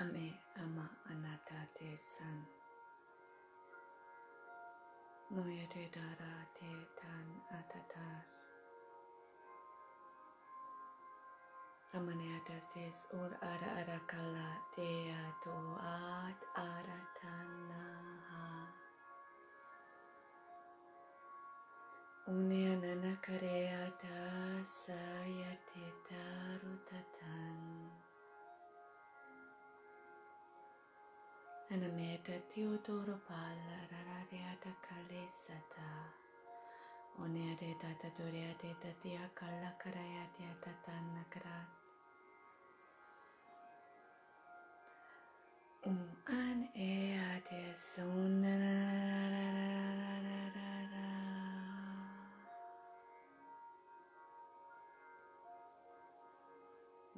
Ame ama anata te san. Noye te dara te tan atatar. Ramanayata ses ur ara ara kala te ato at ara tanaha. Une ananakare Teodoro Pala Rarariata Kalesata Oneate Tata Toriate Tatia Kala Karayate Tatana Karat Um an eate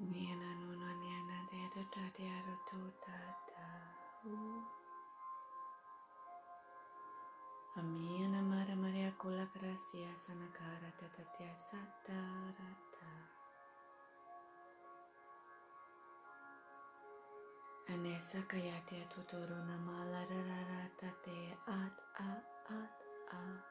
Niana nuna niana de tatia to Amén, Maria María, con Sana gracia, sana cara, tatatea, satarata. Anessa kayatea tutoro namala rararatate at at at at.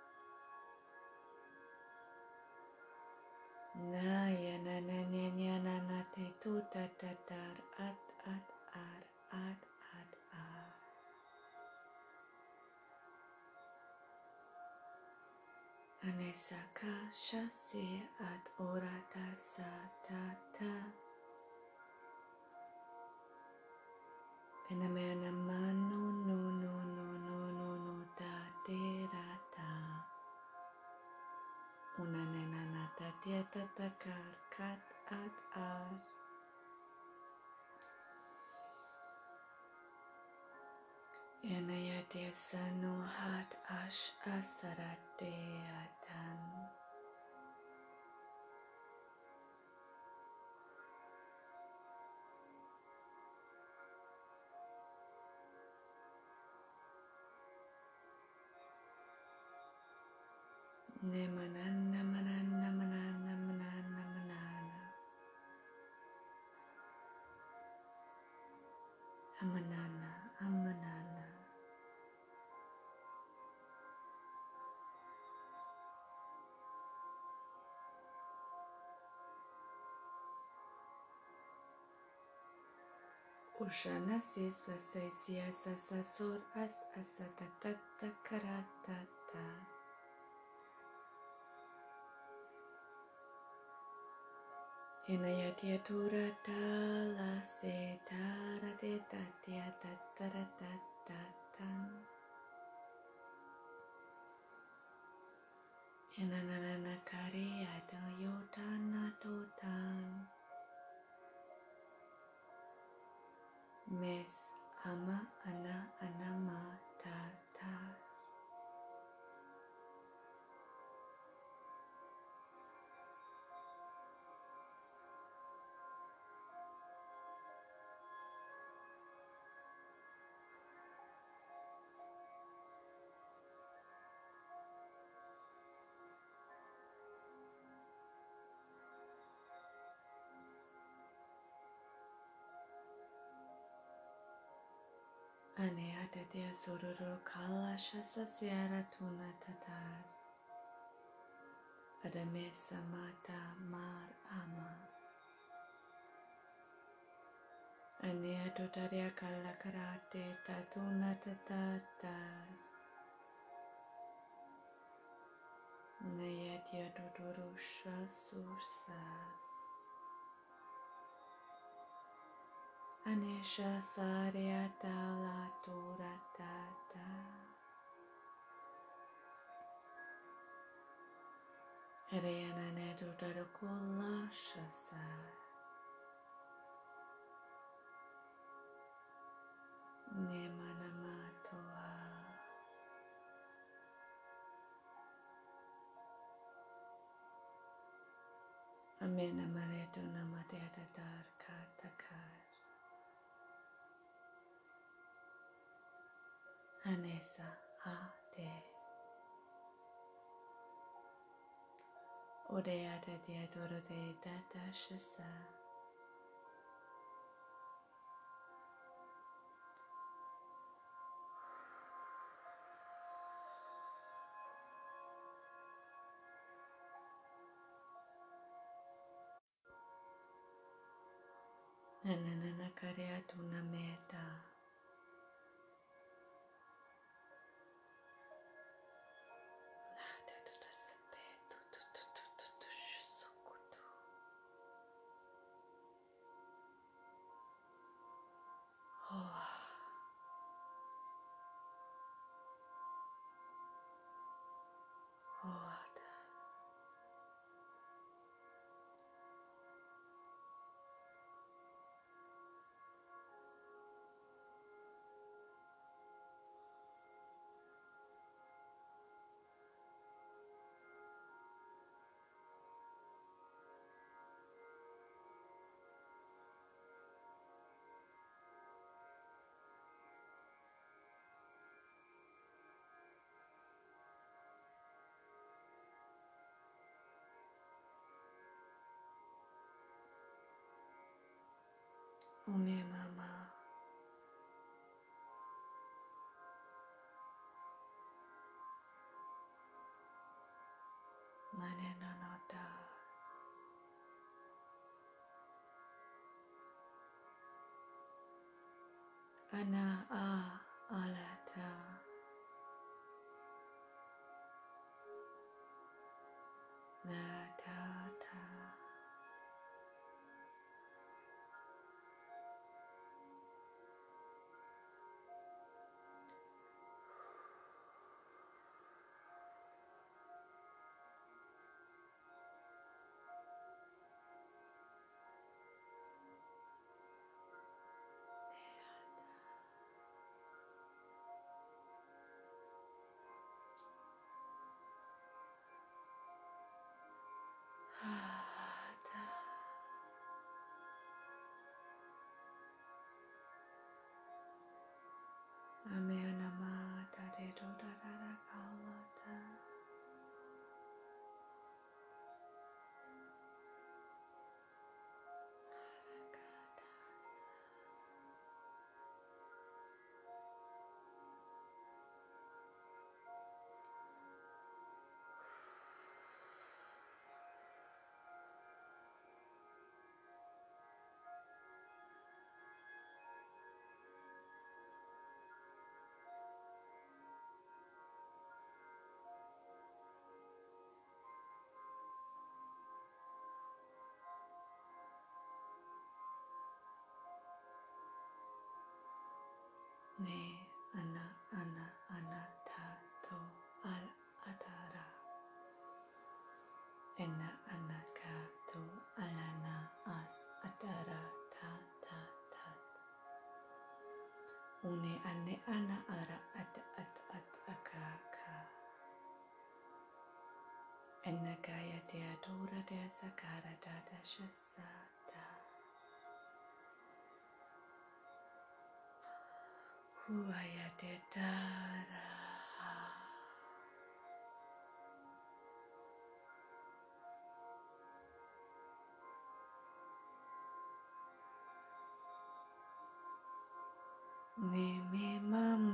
Naya na na na na na na te tutatar at at at at. Anesaka shase at orata satata. Enamena mano no no no no no no da derata. Una nena nata tieta takar kat at ar. Yanayate sanuhat ash asarate atan. Nemana Ushana sisa sesia sasa sur as asatatata karatata. Inayatia tura tala se tara te tatia tatara tatatan. Inanana kari ada yotana totan. Mes ama ana Aditya Sururu Kalashasa Siaratuna Tatar. Adamesa Mata Mar Ama. Ania kala karate Tatuna Tatar Naya Dia Dodorusha Sursas Anesha Sarya Tala Tura Tata Rena Nedu Darakula Shasa. Nemana Matoa Amena Maretu Namadeta Dar annessa a te. Udeata dietro te tata shasa. Nanana creato meta Ume mama. Ana a alata. 아멘. 네 아나 아나 아나타토알 아다라 에나 아나가토 알라나 아스 아다라 타타타 오네 안네 아나 아라 아트 아트 아트 아카카 에나 가야 데아도라 데아사가라 다다샤사 ふわやけたら你迷茫。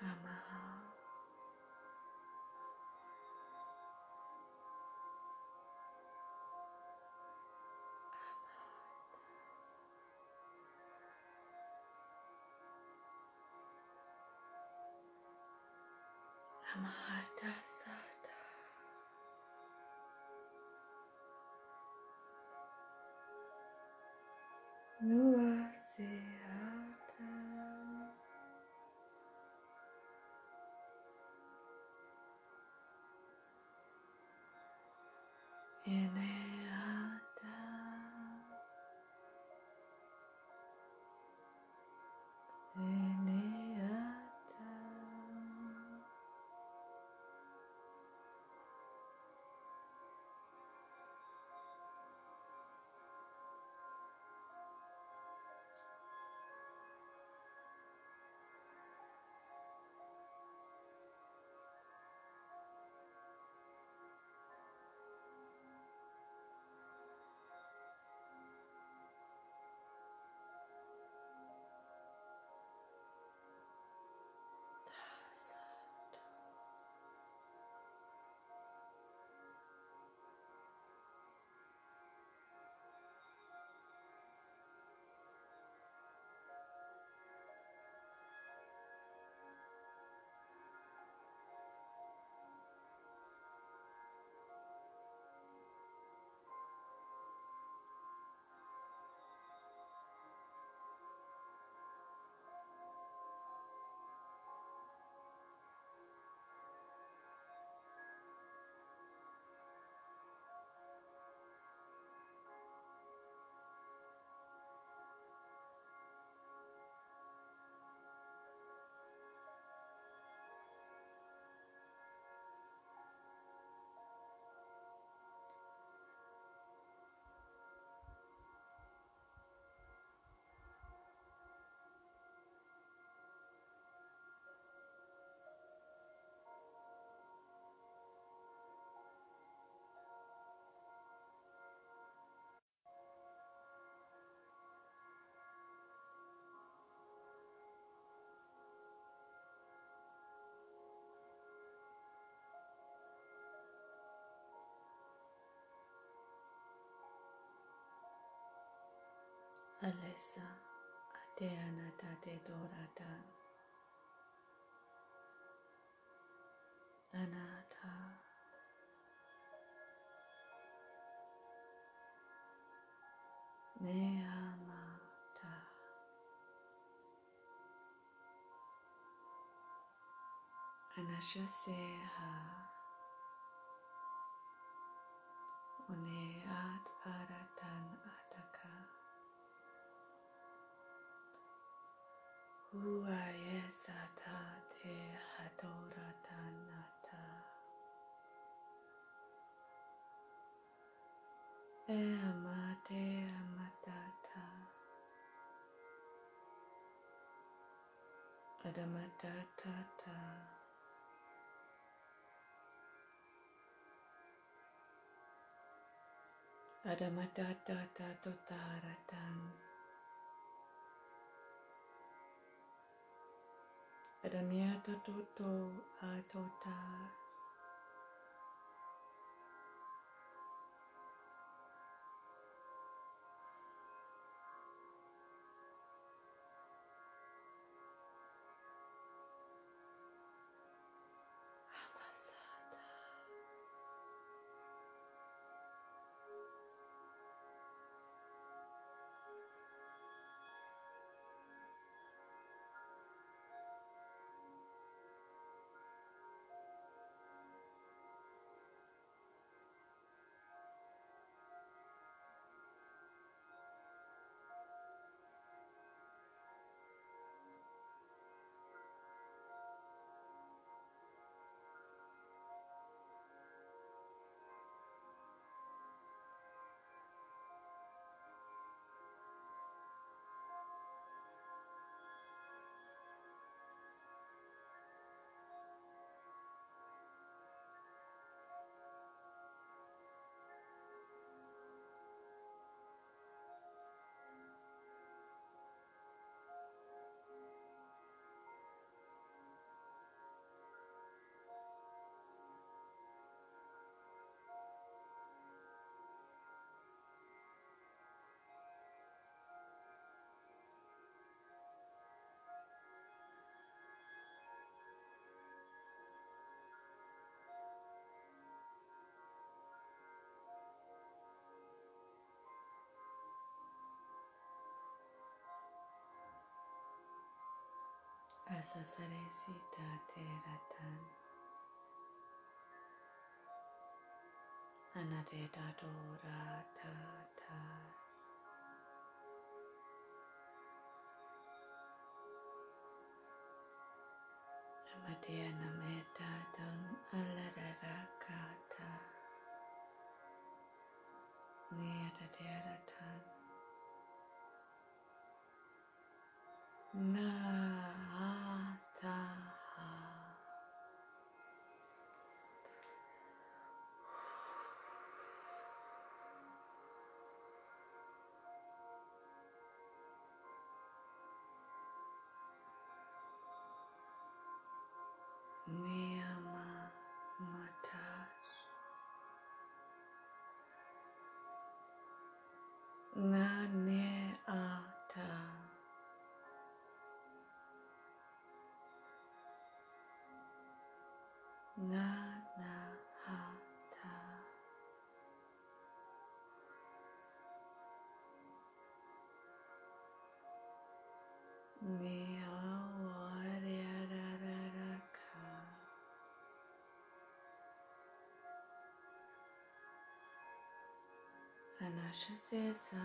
Amaha Amahata. Sata Eneata Alessa Ateanata Te Doratan Anata. Neamata Anashaseha Uneat Aratan Totaratan Para mim é Tatuto Atotá. Lasă serenitatea teratan, Anadeta dora ta ta. Ramadia nameta don alarara kata. Niyata teratan. Nah. Nana Hata Niyawarararaka Anashasesa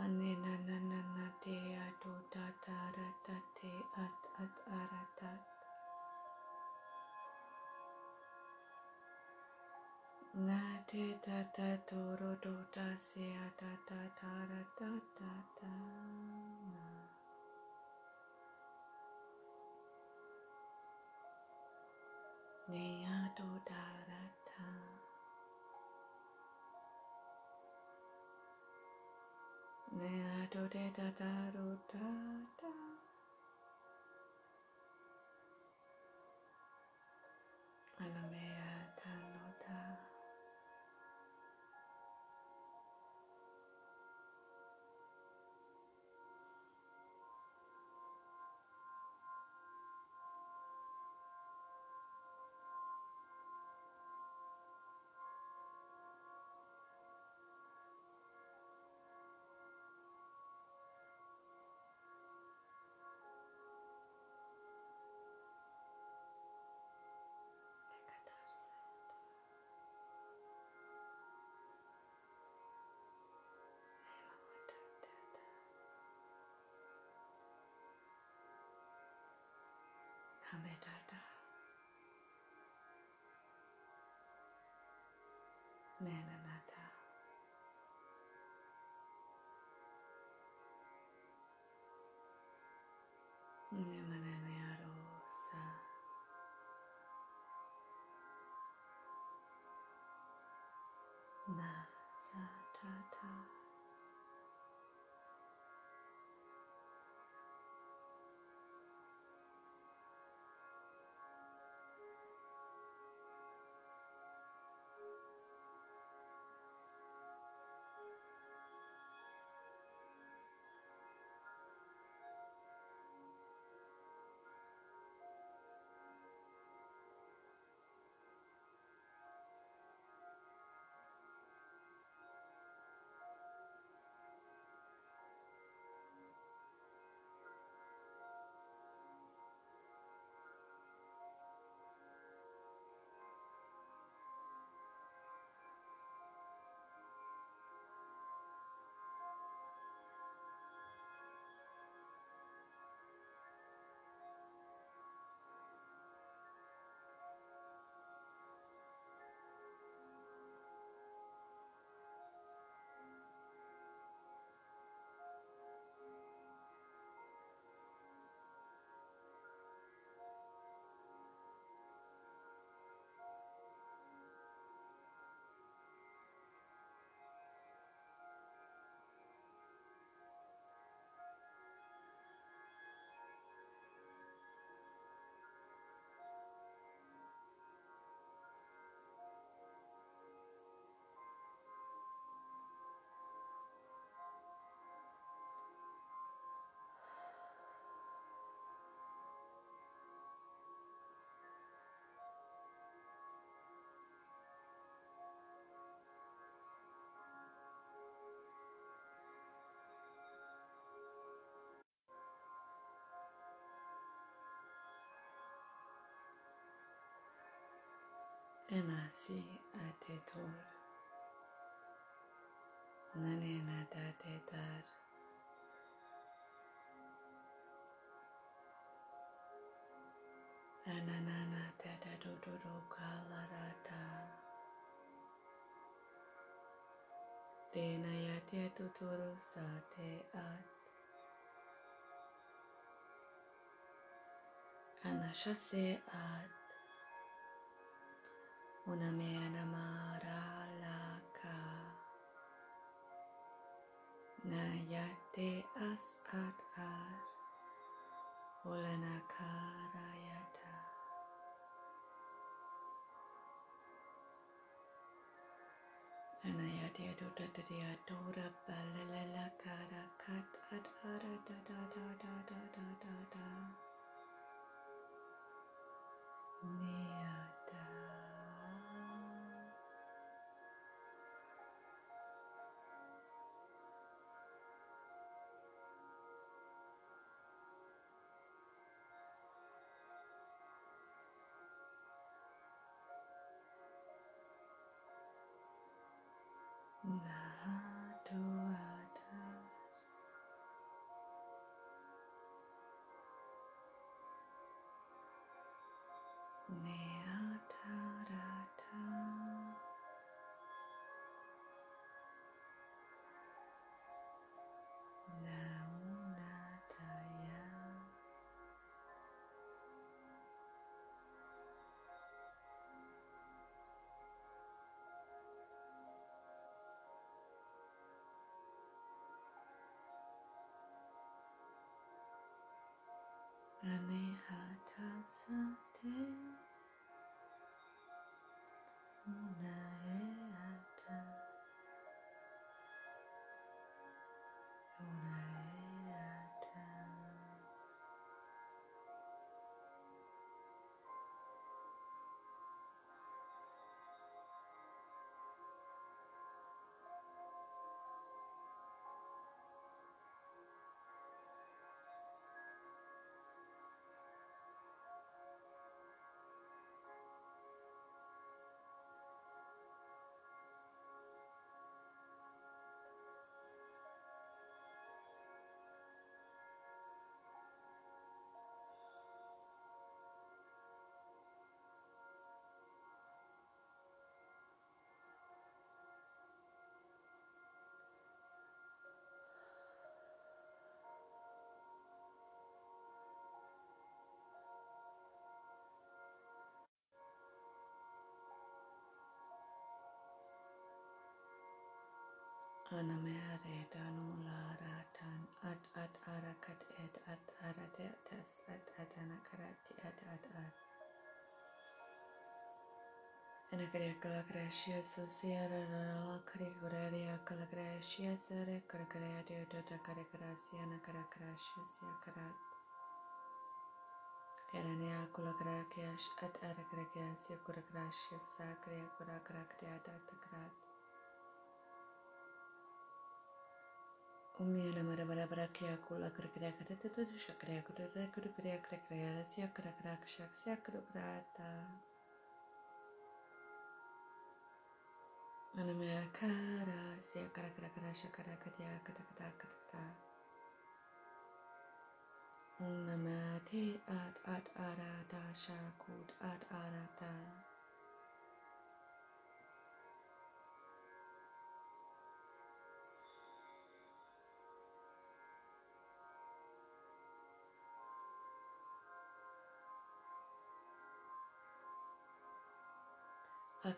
Anena na na na te ato tatara tate at at aratat. Na te tata toro do ta se atata tara tata ta. Neha Dodarata. Neha Dodarata. And a man. Amidada. Nananata. Nimananarosa. Nasa tata. rimasi a te tor nanena da ananana da da do do do kalarata dena ya tuturu sa at. Anashase at. Una mea maralaka. Nayate as at ar. Ulanakarayata. Anayati adota tadi adora balalala kara kat ad ara da da da da da da da da. that to Ani hata sate Anamea redanu laratan at at arakat et at arate tas at atanakarati at at at. Anakariya kalakrashya susya ranala karikurariya kalakrashya sare karakaraya deodata karakarasya nakarakarashya syakarat. Erania kulakrakyash at arakrasya kurakrashya sakriya kurakrakriya datakrat. Om yara mara bara bara kya kula kar kriya kare te to jisha kriya kare re kuru kriya kare kriya ra siya kara kara kshak siya kuru krata. Anamaya kara siya kara kara kara shakara katya kata kata kata kata. Om namate at at arata shakud at arata.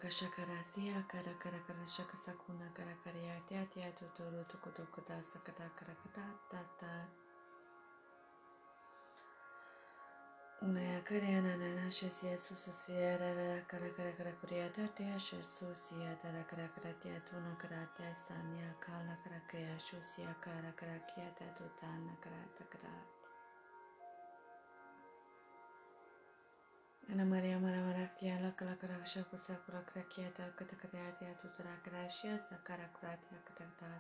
Shaka shakara siya kara kara kara shaka sakuna kara kara ya tia tia tu tu ru tu kutu kuta sakata kara kata ta ta. Unaya kara yana nana shasiya susa siya rara kara kara kara kuriya ta tia shasu siya tara kara kara tia tu na kara tia sanya kala kara kriya shu siya kara kara kia ta tu ta na kara ta kara. Ana Maria Maramarakia Lakalakaraksha Kusakura Krakiata Katakataya tia Sakara kata kata.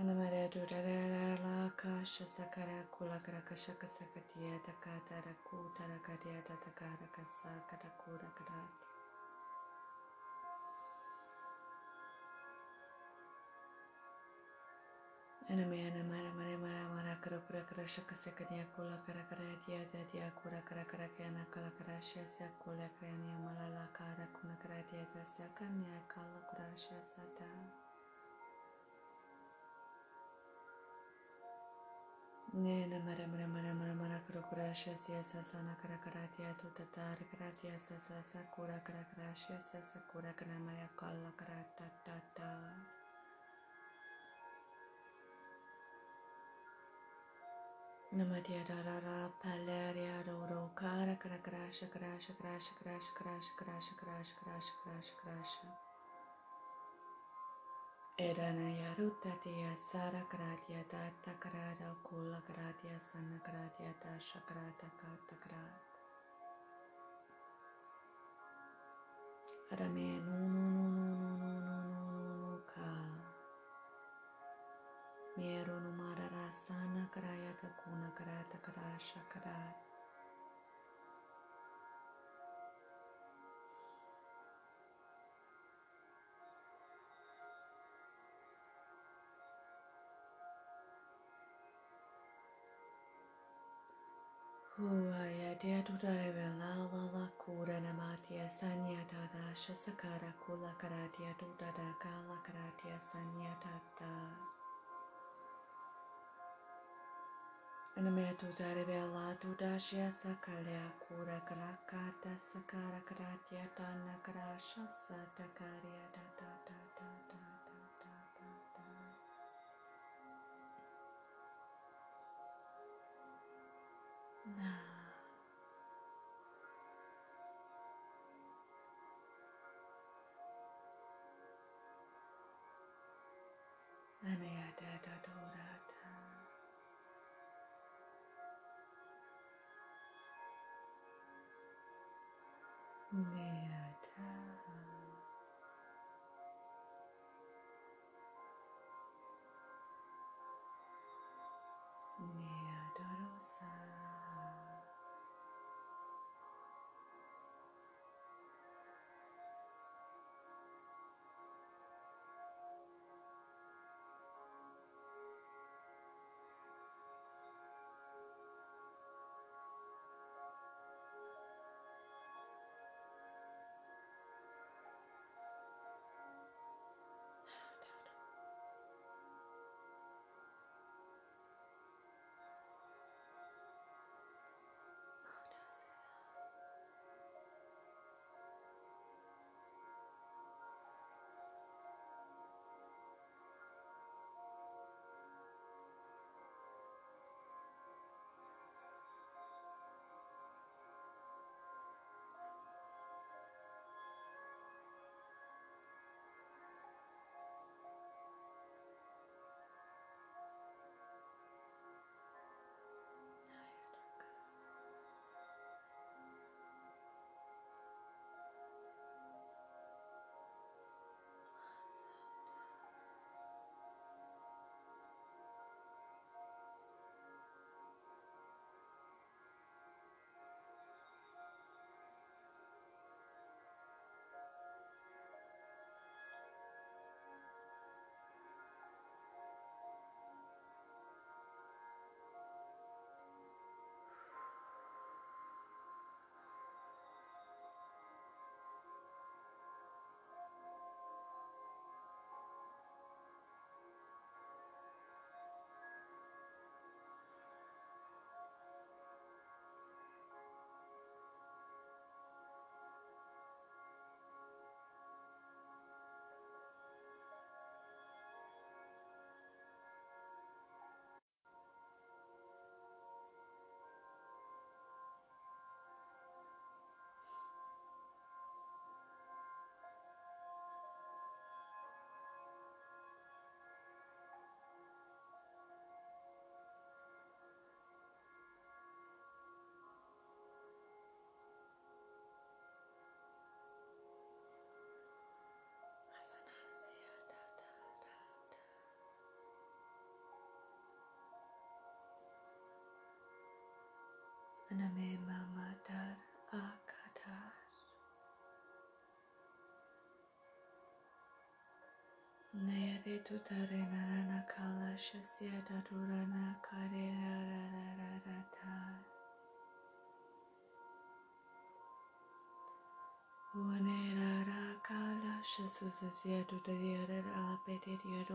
Ana Maria Durarara Lakasha Sakara Kulakarakasha Kasakatia Takata Rakuta Rakadia Tatakara Kasa Katakura Karat Ana Maria Maramarakia Kara Kura Kara Shaka Sakania Kula Kara Kara Tia Tia Kura Kara Kara Kiana Kala Kara Shia Sakula Krania Malala Kara Kuna Kara Tia Sakanya Kala Kura Sata Nena Mara Mara Mara Mara Mara Kara Kura Shia Sia Sasana Kara Kara Tia Tutatar Kara Tia Sasa Sakura Kara Kara Shia Sakura Kara Maya Kala Kara Ta Namadia Namadya darara palaria roro kara kara kara shakara shakara shakara shakara shakara shakara shakara shakara shakara shakara Eranaya rutatya sara karatya tata karada kula karatya sana karatya tasha karata kata karat Arame nu nu nu nu nu nu nu nu nu ka Mieru nu karaya takuna karaya takara shakara Huaya dia duda revela la la cura na matia sanya tadasha sakara kula karatia duda da kala karatia sanya tata. Nametu darebela tudashya sakalya kura krakata sakara kratya tana krasha satakarya tata tata tata tata tata. Aname mamatar akatar. Nayade tutare narana kala shasya dadurana kare rarararatar. Uanera kala shasuzasya tutariya alapetiya